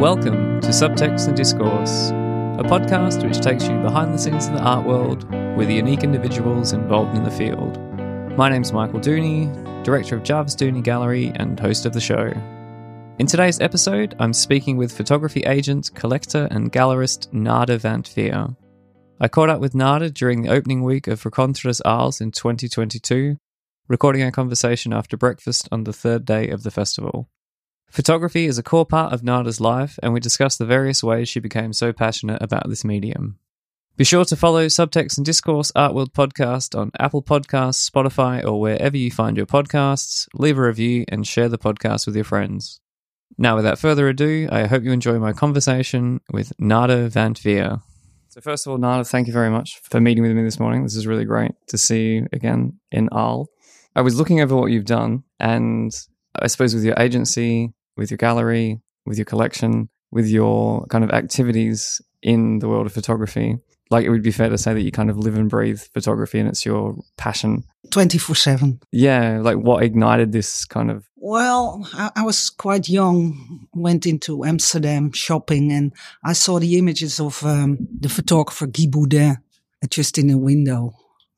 Welcome to Subtext and Discourse, a podcast which takes you behind the scenes of the art world with the unique individuals involved in the field. My name's Michael Dooney, director of Jarvis Dooney Gallery and host of the show. In today's episode, I'm speaking with photography agent, collector, and gallerist Narda van Veer. I caught up with Narda during the opening week of Rencontres Arles in 2022, recording our conversation after breakfast on the third day of the festival. Photography is a core part of Narda's life, and we discuss the various ways she became so passionate about this medium. Be sure to follow Subtext and Discourse Art World podcast on Apple Podcasts, Spotify, or wherever you find your podcasts. Leave a review and share the podcast with your friends. Now, without further ado, I hope you enjoy my conversation with Narda Van Veer. So, first of all, Nada, thank you very much for meeting with me this morning. This is really great to see you again in Arles. I was looking over what you've done, and I suppose with your agency, with your gallery, with your collection, with your kind of activities in the world of photography, like it would be fair to say that you kind of live and breathe photography and it's your passion. 24 7. Yeah, like what ignited this kind of. Well, I, I, was quite young, went into Amsterdam shopping, and I saw the images of um, the photographer Guy Bourdin just in a window,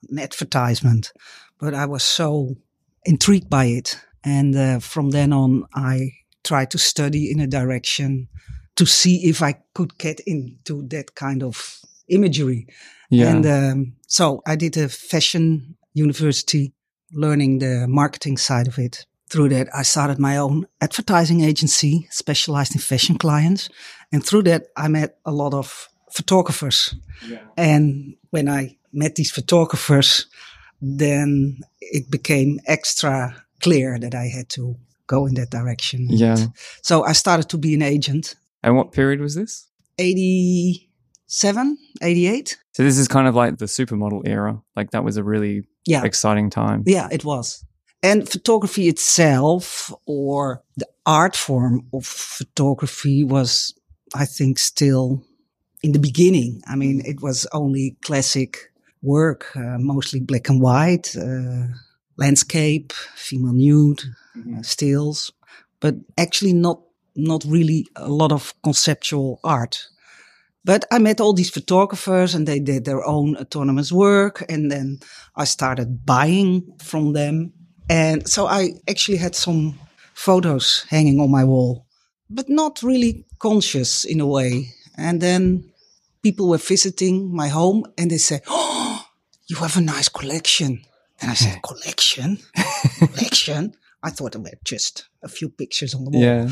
an advertisement. But I was so intrigued by it. And uh, from then on, I tried to study in a direction to see if I could get into that kind of imagery. Yeah. And um, so I did a fashion university, learning the marketing side of it. Through that, I started my own advertising agency specialized in fashion clients. And through that, I met a lot of photographers. Yeah. And when I met these photographers, then it became extra clear that I had to go in that direction. Yeah. So I started to be an agent. And what period was this? 87, 88. So this is kind of like the supermodel era. Like that was a really yeah. exciting time. Yeah, it was. And photography itself or the art form of photography was, I think, still in the beginning. I mean, it was only classic work, uh, mostly black and white, uh, landscape, female nude, mm-hmm. uh, stills, but actually not not really a lot of conceptual art. But I met all these photographers and they did their own autonomous work. And then I started buying from them. And so I actually had some photos hanging on my wall, but not really conscious in a way. And then people were visiting my home and they said, Oh, you have a nice collection. And I said, collection? collection? I thought it were just a few pictures on the wall. Yeah.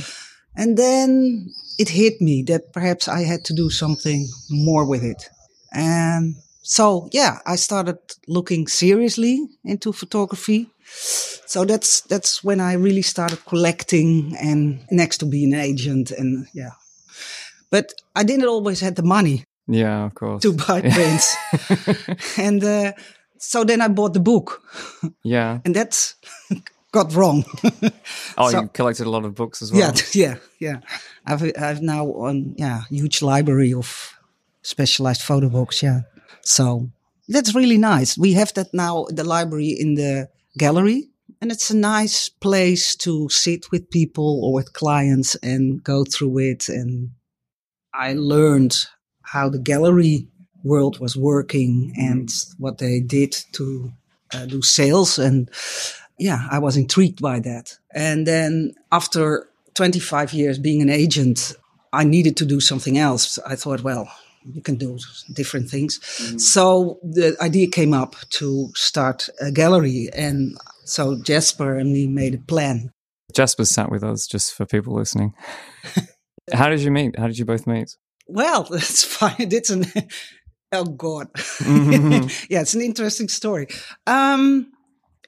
And then it hit me that perhaps I had to do something more with it. And so, yeah, I started looking seriously into photography. So that's that's when I really started collecting and next to being an agent and yeah. But I didn't always have the money. Yeah, of course. To buy prints. and uh, so then I bought the book. Yeah. and that's got wrong. oh, so, you collected a lot of books as well. Yeah, yeah, yeah. I've I've now on yeah huge library of specialized photo books. Yeah, so that's really nice. We have that now the library in the gallery, and it's a nice place to sit with people or with clients and go through it. And I learned how the gallery world was working and what they did to uh, do sales. And yeah, I was intrigued by that. And then after 25 years being an agent, I needed to do something else. I thought, well, you can do different things. Mm-hmm. So the idea came up to start a gallery. And so Jasper and me made a plan. Jasper sat with us just for people listening. How did you meet? How did you both meet? Well, that's fine. It's an Oh God. Mm-hmm. yeah, it's an interesting story. Um,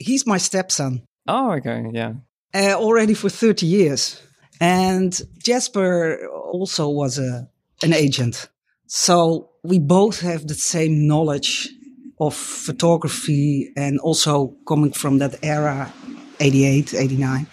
he's my stepson. Oh, okay, yeah. Uh, already for thirty years, and Jasper also was a an agent. So we both have the same knowledge of photography and also coming from that era, 88, 89.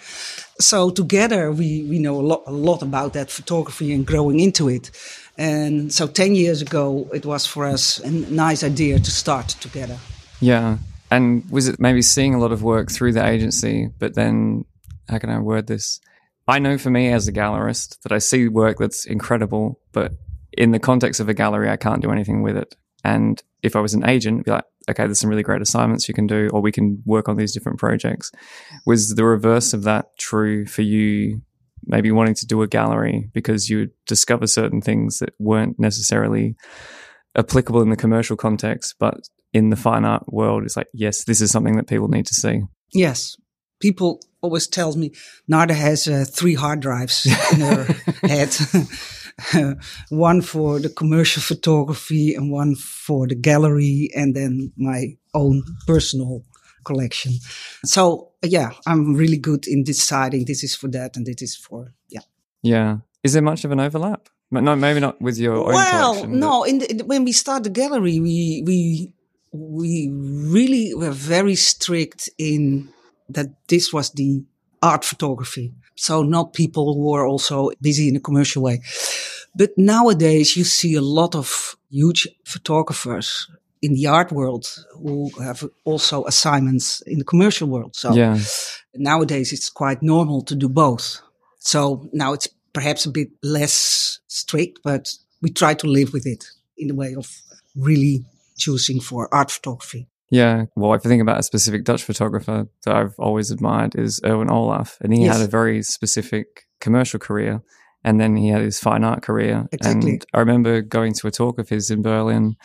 So together we, we know a lot, a lot about that photography and growing into it. And so 10 years ago, it was for us a nice idea to start together. Yeah. And was it maybe seeing a lot of work through the agency, but then, how can I word this? I know for me as a gallerist that I see work that's incredible, but in the context of a gallery, I can't do anything with it. And if I was an agent, be like, okay, there's some really great assignments you can do, or we can work on these different projects. Was the reverse of that true for you? Maybe wanting to do a gallery because you would discover certain things that weren't necessarily applicable in the commercial context, but in the fine art world, it's like, yes, this is something that people need to see. Yes. People always tells me Narda has uh, three hard drives in her head. one for the commercial photography and one for the gallery and then my own personal collection. So yeah, I'm really good in deciding this is for that and this is for yeah. Yeah. Is there much of an overlap? No, maybe not with your own well, collection. no. In the, when we start the gallery, we we we really were very strict in that this was the art photography. So not people who are also busy in a commercial way. But nowadays you see a lot of huge photographers in the art world who have also assignments in the commercial world. So yeah. nowadays it's quite normal to do both. So now it's perhaps a bit less strict, but we try to live with it in the way of really choosing for art photography. Yeah. Well, if I think about a specific Dutch photographer that I've always admired is Erwin Olaf, and he Yes. had a very specific commercial career, and then he had his fine art career. Exactly. And I remember going to a talk of his in Berlin,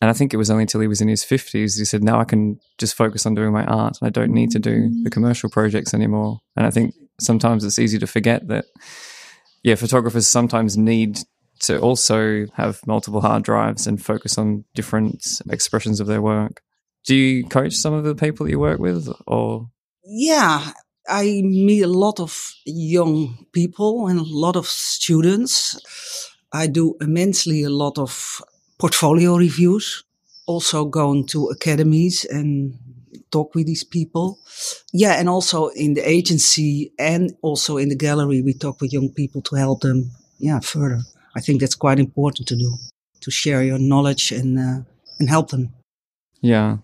and I think it was only until he was in his fifties he said, "Now I can just focus on doing my art, and I don't need to do the mm. commercial projects anymore." And I think sometimes it's easy to forget that. Yeah, photographers sometimes need to also have multiple hard drives and focus on different expressions of their work. Do you coach some of the people that you work with, or Yeah, I meet a lot of young people and a lot of students. I do immensely a lot of portfolio reviews, also going to academies and talk with these people. Yeah, and also in the agency and also in the gallery, we talk with young people to help them, yeah, further. I think that's quite important to do, to share your knowledge and, uh, and help them. yeah?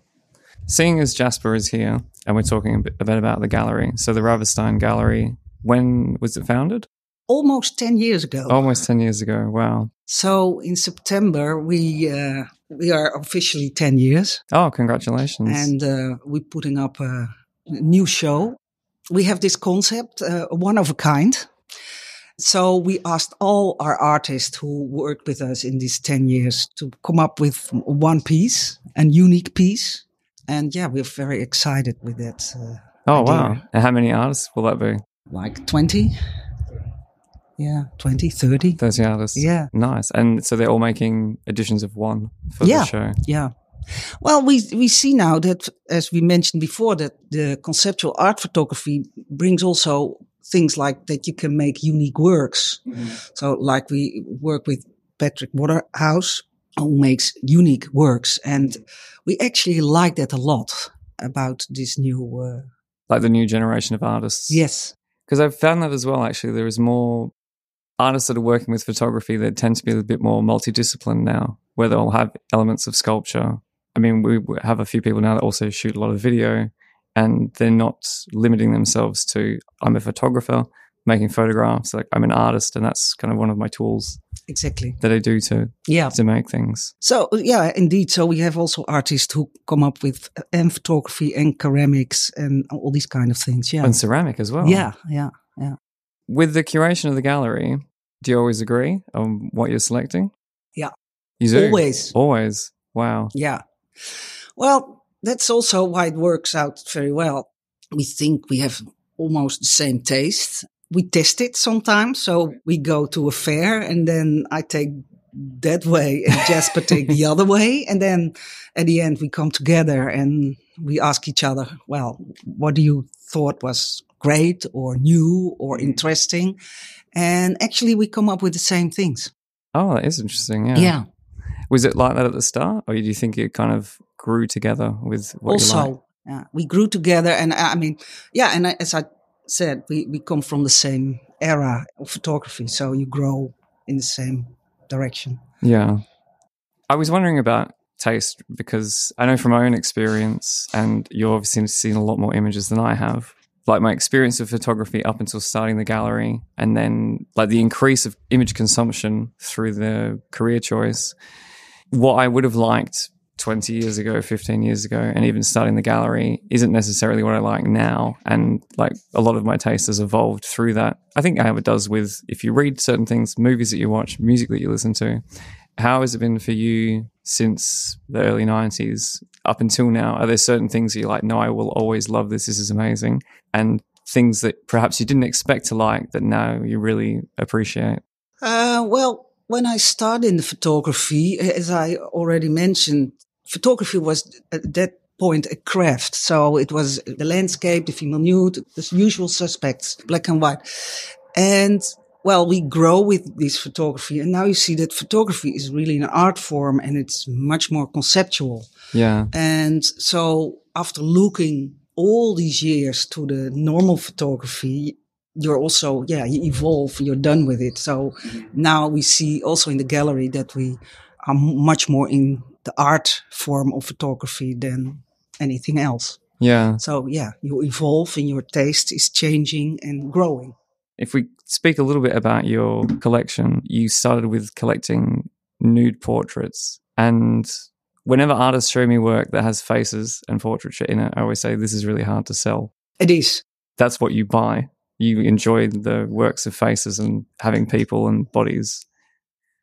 Seeing as Jasper is here, and we're talking a bit, a bit about the gallery. So the Ravestijn Gallery, when was it founded? Almost 10 years ago. Almost ten years ago. Wow. So in September we uh, we are officially ten years, Oh, congratulations! and uh, we're putting up a new show. We have this concept, uh, one of a kind. So we asked all our artists who worked with us in these ten years to come up with one piece, a unique piece, and yeah, we're very excited with that. Uh, oh, idea. wow. And how many artists will that be? like twenty, yeah, 20, 30. Thirty artists. Yeah. Nice. And so they're all making editions of one for Yeah. the show. Yeah. Well, we we see now that, as we mentioned before, that the conceptual art photography brings also things like that you can make unique works. So, like we work with Patrick Waterhouse, who makes unique works, and we actually like that a lot about this new. Uh, Like the new generation of artists. yes, Because I've found that as well, actually. There is more artists that are working with photography that tend to be a bit more multidisciplined now, where they'll have elements of sculpture. I mean, we have a few people now that also shoot a lot of video, and they're not limiting themselves to, I'm a photographer making photographs. Like, I'm an artist, and that's kind of one of my tools exactly. that I do to, Yeah. to make things. So yeah, indeed. So we have also artists who come up with uh, and photography and ceramics and all these kind of things. Yeah. And ceramic as well. Yeah. Yeah. Yeah. With the curation of the gallery, do you always agree on what you're selecting? Yeah. You do? Always. Always. Wow. Yeah. Well, that's also why it works out very well. We think we have almost the same taste. We test it sometimes. So we go to a fair and then I take that way and Jasper take the other way. And then at the end we come together and we ask each other, well, what do you thought was great or new or mm-hmm. interesting? And actually we come up with the same things. Oh, that is interesting. Yeah. Yeah. Was it like that at the start, or do you think it kind of grew together with like? also yeah, we grew together and uh, i mean yeah and I- as i said we, we come from the same era of photography so you grow in the same direction Yeah. I was wondering about taste because I know from my own experience, and you've obviously seen a lot more images than I have. like my experience of photography up until starting the gallery and then like the increase of image consumption through the career choice what i would have liked 20 years ago 15 years ago and even starting the gallery isn't necessarily what i like now and like a lot of my taste has evolved through that i think how it does with if you read certain things movies that you watch music that you listen to how has it been for you since the early 90s up until now? Are there certain things you're like, no, I will always love this, this is amazing? And things that perhaps you didn't expect to like that now you really appreciate? Uh, well, when I started in the photography, as I already mentioned, photography was at that point a craft. So it was the landscape, the female nude, the usual suspects, black and white. And well, we grow with this photography and now you see that photography is really an art form and it's much more conceptual. Yeah. And so after looking all these years to the normal photography, you're also, yeah, you evolve, you're done with it. So mm-hmm. now we see also in the gallery that we are much more in the art form of photography than anything else. Yeah. So yeah, you evolve and your taste is changing and growing. If we speak a little bit about your collection, you started with collecting nude portraits. And whenever artists show me work that has faces and portraiture in it, I always say this is really hard to sell. It is. That's what you buy. You enjoy the works of faces and having people and bodies.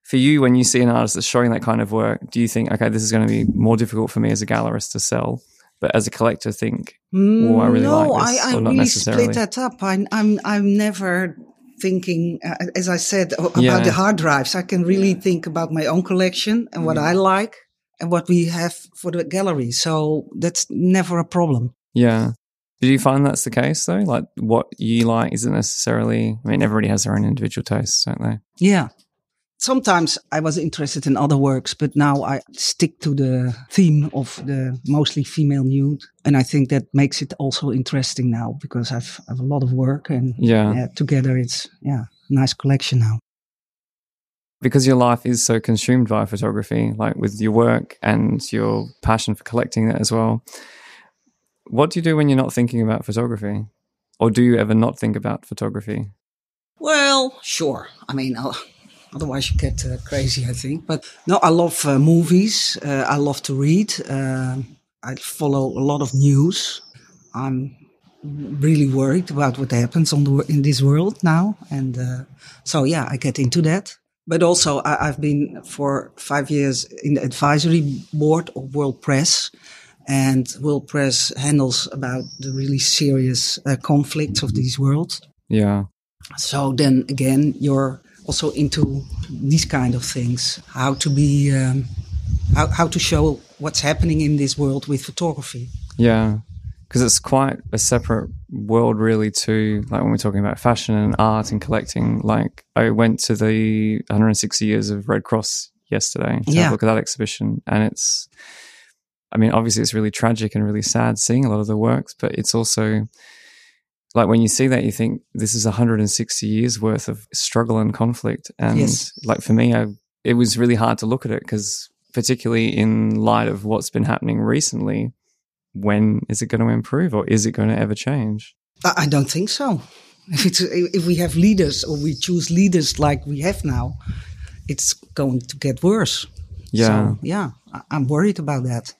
For you, when you see an artist that's showing that kind of work, do you think, okay, this is going to be more difficult for me as a gallerist to sell? but as a collector think, oh, I really no, like this, I, I or not really necessarily. split that up. I, I'm, I'm never thinking, uh, as I said, about Yeah. the hard drives. I can really think about my own collection and what I like and what we have for the gallery. So that's never a problem. Yeah. Do you find that's the case though? Like what you like isn't necessarily. I mean, everybody has their own individual tastes, don't they? Yeah. Sometimes I was interested in other works, but now I stick to the theme of the mostly female nude. And I think that makes it also interesting now because I've, I have a lot of work and Yeah. yeah, together it's, yeah, nice collection now. Because your life is so consumed by photography, like with your work and your passion for collecting it as well. What do you do when you're not thinking about photography? Or do you ever not think about photography? Well, sure. I mean, uh, otherwise you get uh, crazy, I think. But no, I love uh, movies. Uh, I love to read. Uh, I follow a lot of news. I'm really worried about what happens the in this world now, and uh, so yeah, I get into that. But also, I, I've been for five years in the advisory board of World Press, and World Press handles about the really serious uh, conflicts of these worlds. Yeah. So then again, you're also into these kind of things, how to be, um, how, how to show what's happening in this world with photography. Yeah. Because it's quite a separate world, really, too. Like when we're talking about fashion and art and collecting. Like, I went to the 160 years of Red Cross yesterday to have Yeah. a look at that exhibition. And it's, I mean, obviously, it's really tragic and really sad seeing a lot of the works, but it's also like when you see that, you think this is 160 years worth of struggle and conflict. And Yes. like for me, I, it was really hard to look at it because, particularly in light of what's been happening recently, when is it going to improve or is it going to ever change? I, don't think so. If it's if we have leaders or we choose leaders like we have now, it's going to get worse. Yeah. So, yeah, I'm worried about that.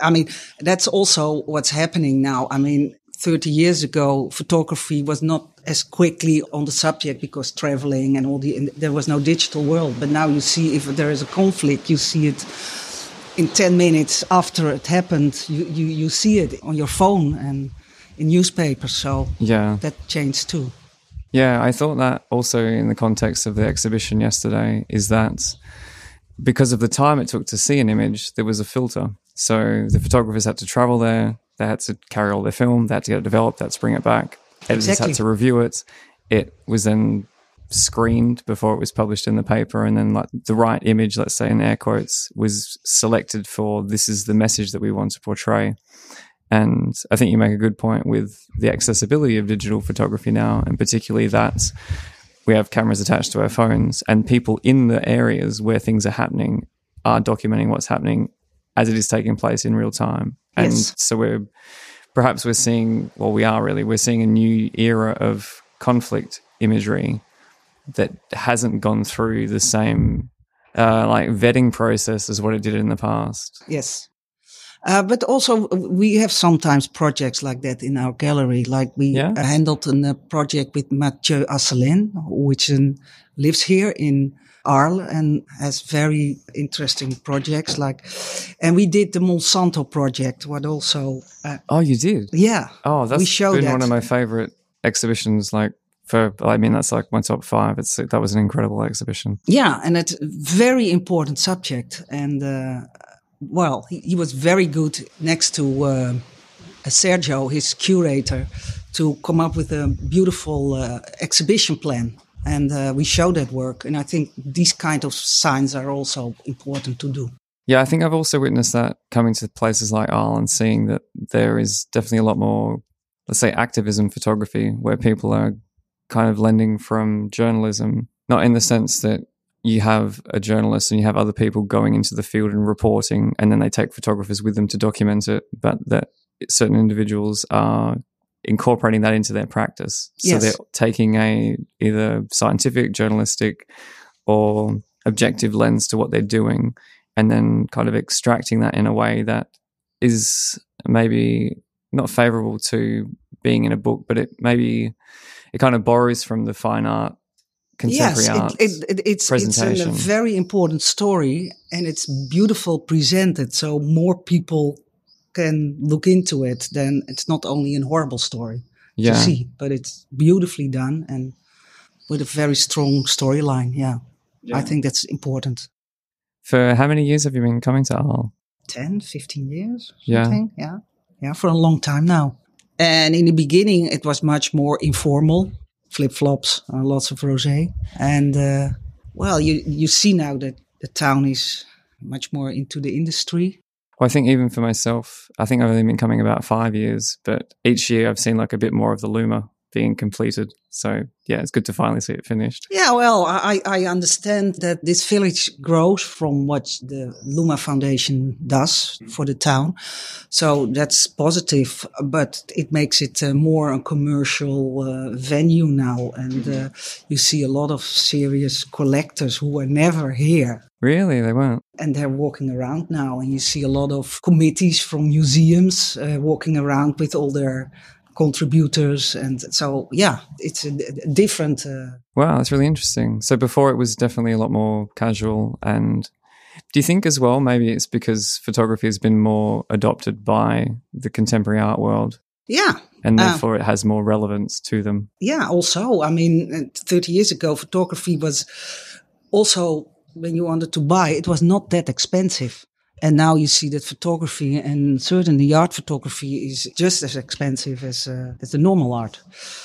I mean, that's also what's happening now. I mean, 30 years ago, photography was not as quickly on the subject because traveling and all the, and there was no digital world. But now you see if there is a conflict, you see it in 10 minutes after it happened. You, you, you see it on your phone and in newspapers. So Yeah. that changed too. Yeah, I thought that also in the context of the exhibition yesterday is that because of the time it took to see an image, there was a filter. So the photographers had to travel there, they had to carry all their film, they had to get it developed, they had to bring it back. Editors Exactly. had to review it. It was then screened before it was published in the paper, and then like the right image, let's say in air quotes, was selected for this is the message that we want to portray. And I think you make a good point with the accessibility of digital photography now, and particularly that we have cameras attached to our phones, and people in the areas where things are happening are documenting what's happening as it is taking place in real time. And Yes. so we're perhaps we're seeing, well, we are really, we're seeing a new era of conflict imagery that hasn't gone through the same uh, like vetting process as what it did in the past. Yes. Uh, but also we have sometimes projects like that in our gallery. Like we Yeah. handled a project with Mathieu Asselin, which um, lives here in Arles and has very interesting projects. Like, and we did the Monsanto project. What also, uh, Oh, you did? yeah, Oh, that's We show been that. one of my favorite exhibitions. Like for, I mean, that's like my top five. It's that was an incredible exhibition. Yeah, and it's a very important subject. And uh, well, he, he was very good next to uh, Sergio, his curator, to come up with a beautiful uh, exhibition plan. And uh, we show that work. And I think these kind of signs are also important to do. Yeah, I think I've also witnessed that coming to places like Arles and seeing that there is definitely a lot more, let's say, activism photography where people are kind of lending from journalism, not in the sense that you have a journalist and you have other people going into the field and reporting, and then they take photographers with them to document it, but that certain individuals are incorporating that into their practice. So Yes. they're taking a either scientific, journalistic, or objective lens to what they're doing, and then kind of extracting that in a way that is maybe not favorable to being in a book, but it maybe it kind of borrows from the fine art, contemporary yes, art. it, it, it, it's, it's a very important story and it's beautiful presented. So more people can look into it. Then it's not only a horrible story. yeah, to see, but it's beautifully done and with a very strong storyline. Yeah. I think that's important. For how many years have you been coming to Arles? 10, 15 years, Yeah. Yeah. Yeah, for a long time now. And in the beginning, it was much more informal, flip flops, uh, lots of rosé. And, uh, well, you, you see now that the town is much more into the industry. Well, I think even for myself, I think I've only been coming about five years, but each year I've seen like a bit more of the Luma being completed. So yeah, it's good to finally see it finished. Yeah, well, I, I understand that this village grows from what the Luma Foundation does for the town. So that's positive, but it makes it uh, more a commercial uh, venue now. And uh, you see a lot of serious collectors who were never here. Really, they weren't. And they're walking around now, and you see a lot of committees from museums uh, walking around with all their contributors. And so, yeah, it's a, a different. Uh, Wow, that's really interesting. So before it was definitely a lot more casual. And do you think as well, maybe it's because photography has been more adopted by the contemporary art world yeah, and Ah. therefore it has more relevance to them? Yeah, also, I mean, uh, 30 years ago, photography was also, when you wanted to buy, it was not that expensive. And now you see that photography and certainly art photography is just as expensive as, uh, as the normal art.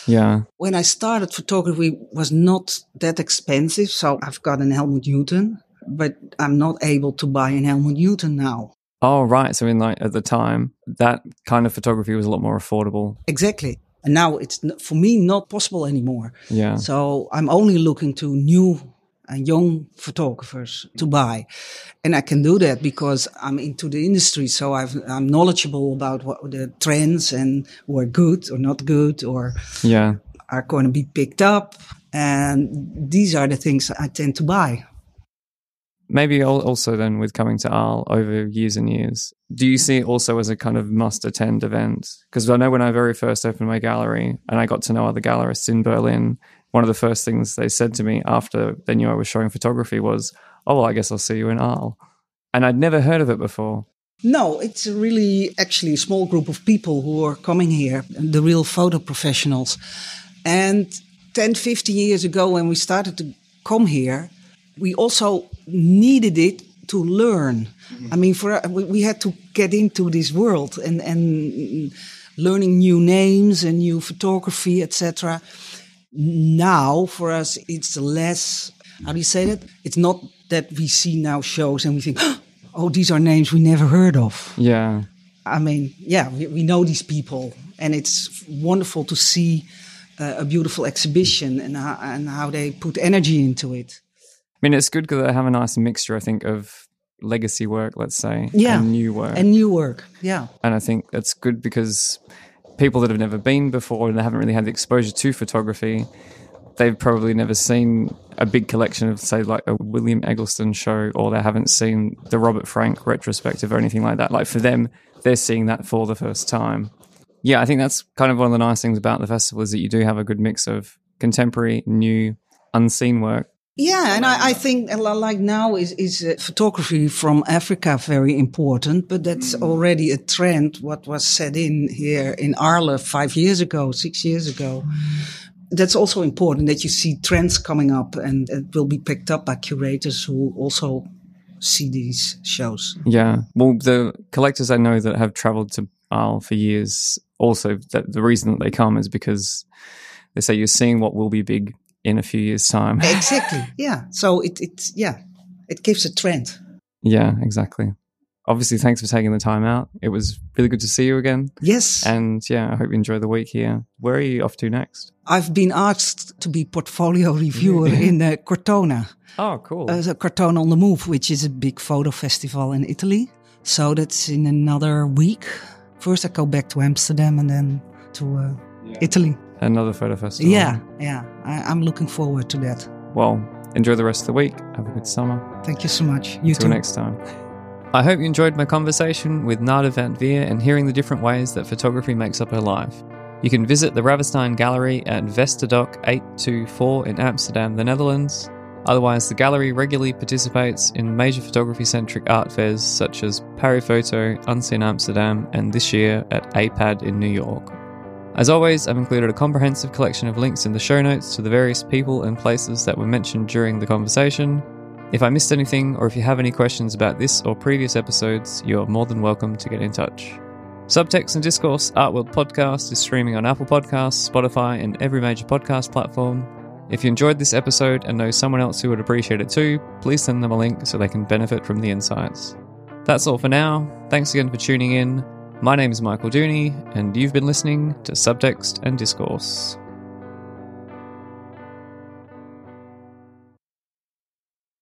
Yeah. When I started, photography was not that expensive. So I've got an Helmut Newton, but I'm not able to buy an Helmut Newton now. Oh, right. So in like at the time, that kind of photography was a lot more affordable. Exactly. And now it's for me not possible anymore. Yeah. So I'm only looking to new and young photographers to buy. And I can do that because I'm into the industry. So I've, I'm knowledgeable about what the trends and who are good or not good or Yeah. are going to be picked up. And these are the things I tend to buy. Maybe also then with coming to Arles over years and years, do you see it also as a kind of must attend event? Because I know when I very first opened my gallery and I got to know other gallerists in Berlin, one of the first things they said to me after they knew I was showing photography was, Oh, well, I guess I'll see you in Arles. And I'd never heard of it before. No, it's really actually a small group of people who are coming here, the real photo professionals. And 10, 15 years ago, when we started to come here, we also needed it to learn. I mean, for we, had to get into this world and and learning new names and new photography, etc. Now, for us, it's less. How do you say that? It's not that we see now shows and we think, oh, these are names we never heard of. Yeah. I mean, yeah, we, we know these people, and it's wonderful to see uh, a beautiful exhibition and how, and how they put energy into it. I mean, it's good because they have a nice mixture, I think, of legacy work, let's say, Yeah. and new work. And new work. Yeah. And I think that's good because people that have never been before and they haven't really had the exposure to photography, they've probably never seen a big collection of, say, like a William Eggleston show, or they haven't seen the Robert Frank retrospective or anything like that. Like for them, they're seeing that for the first time. Yeah, I think that's kind of one of the nice things about the festival is that you do have a good mix of contemporary, new, unseen work. Yeah, and I, I think uh, li- like now is is uh, photography from Africa very important, but that's already a trend. What was set in here in Arles five years ago, six years ago. That's also important that you see trends coming up, and it will be picked up by curators who also see these shows. Yeah. Well, the collectors I know that have traveled to Isle for years also that the reason that they come is because they say you're seeing what will be big in a few years' time. Exactly. yeah. So it it yeah, it gives a trend. yeah, exactly. Obviously, thanks for taking the time out. It was really good to see you again. Yes. And yeah, I hope you enjoy the week here. Where are you off to next? I've been asked to be portfolio reviewer in uh, Cortona. Oh, cool. uh, the Cortona on the Move, which is a big photo festival in Italy. So that's in another week. First, I go back to Amsterdam and then to uh, Italy. Another photo festival. Yeah, yeah. I, I'm looking forward to that. Well, enjoy the rest of the week. Have a good summer. Thank you so much. You Till too. next time. I hope you enjoyed my conversation with Narda van Veer and hearing the different ways that photography makes up her life. You can visit the Ravestijn Gallery at Westerdok 824 in Amsterdam, the Netherlands. Otherwise, the gallery regularly participates in major photography centric art fairs such as Paris Photo, Unseen Amsterdam, and this year at AIPAD in New York. As always, I've included a comprehensive collection of links in the show notes to the various people and places that were mentioned during the conversation. If I missed anything, or if you have any questions about this or previous episodes, you're more than welcome to get in touch. Subtext and Discourse Art World Podcast is streaming on Apple Podcasts, Spotify, and every major podcast platform. If you enjoyed this episode and know someone else who would appreciate it too, please send them a link so they can benefit from the insights. That's all for now. Thanks again for tuning in. My name is Michael Dooney, and you've been listening to Subtext and Discourse.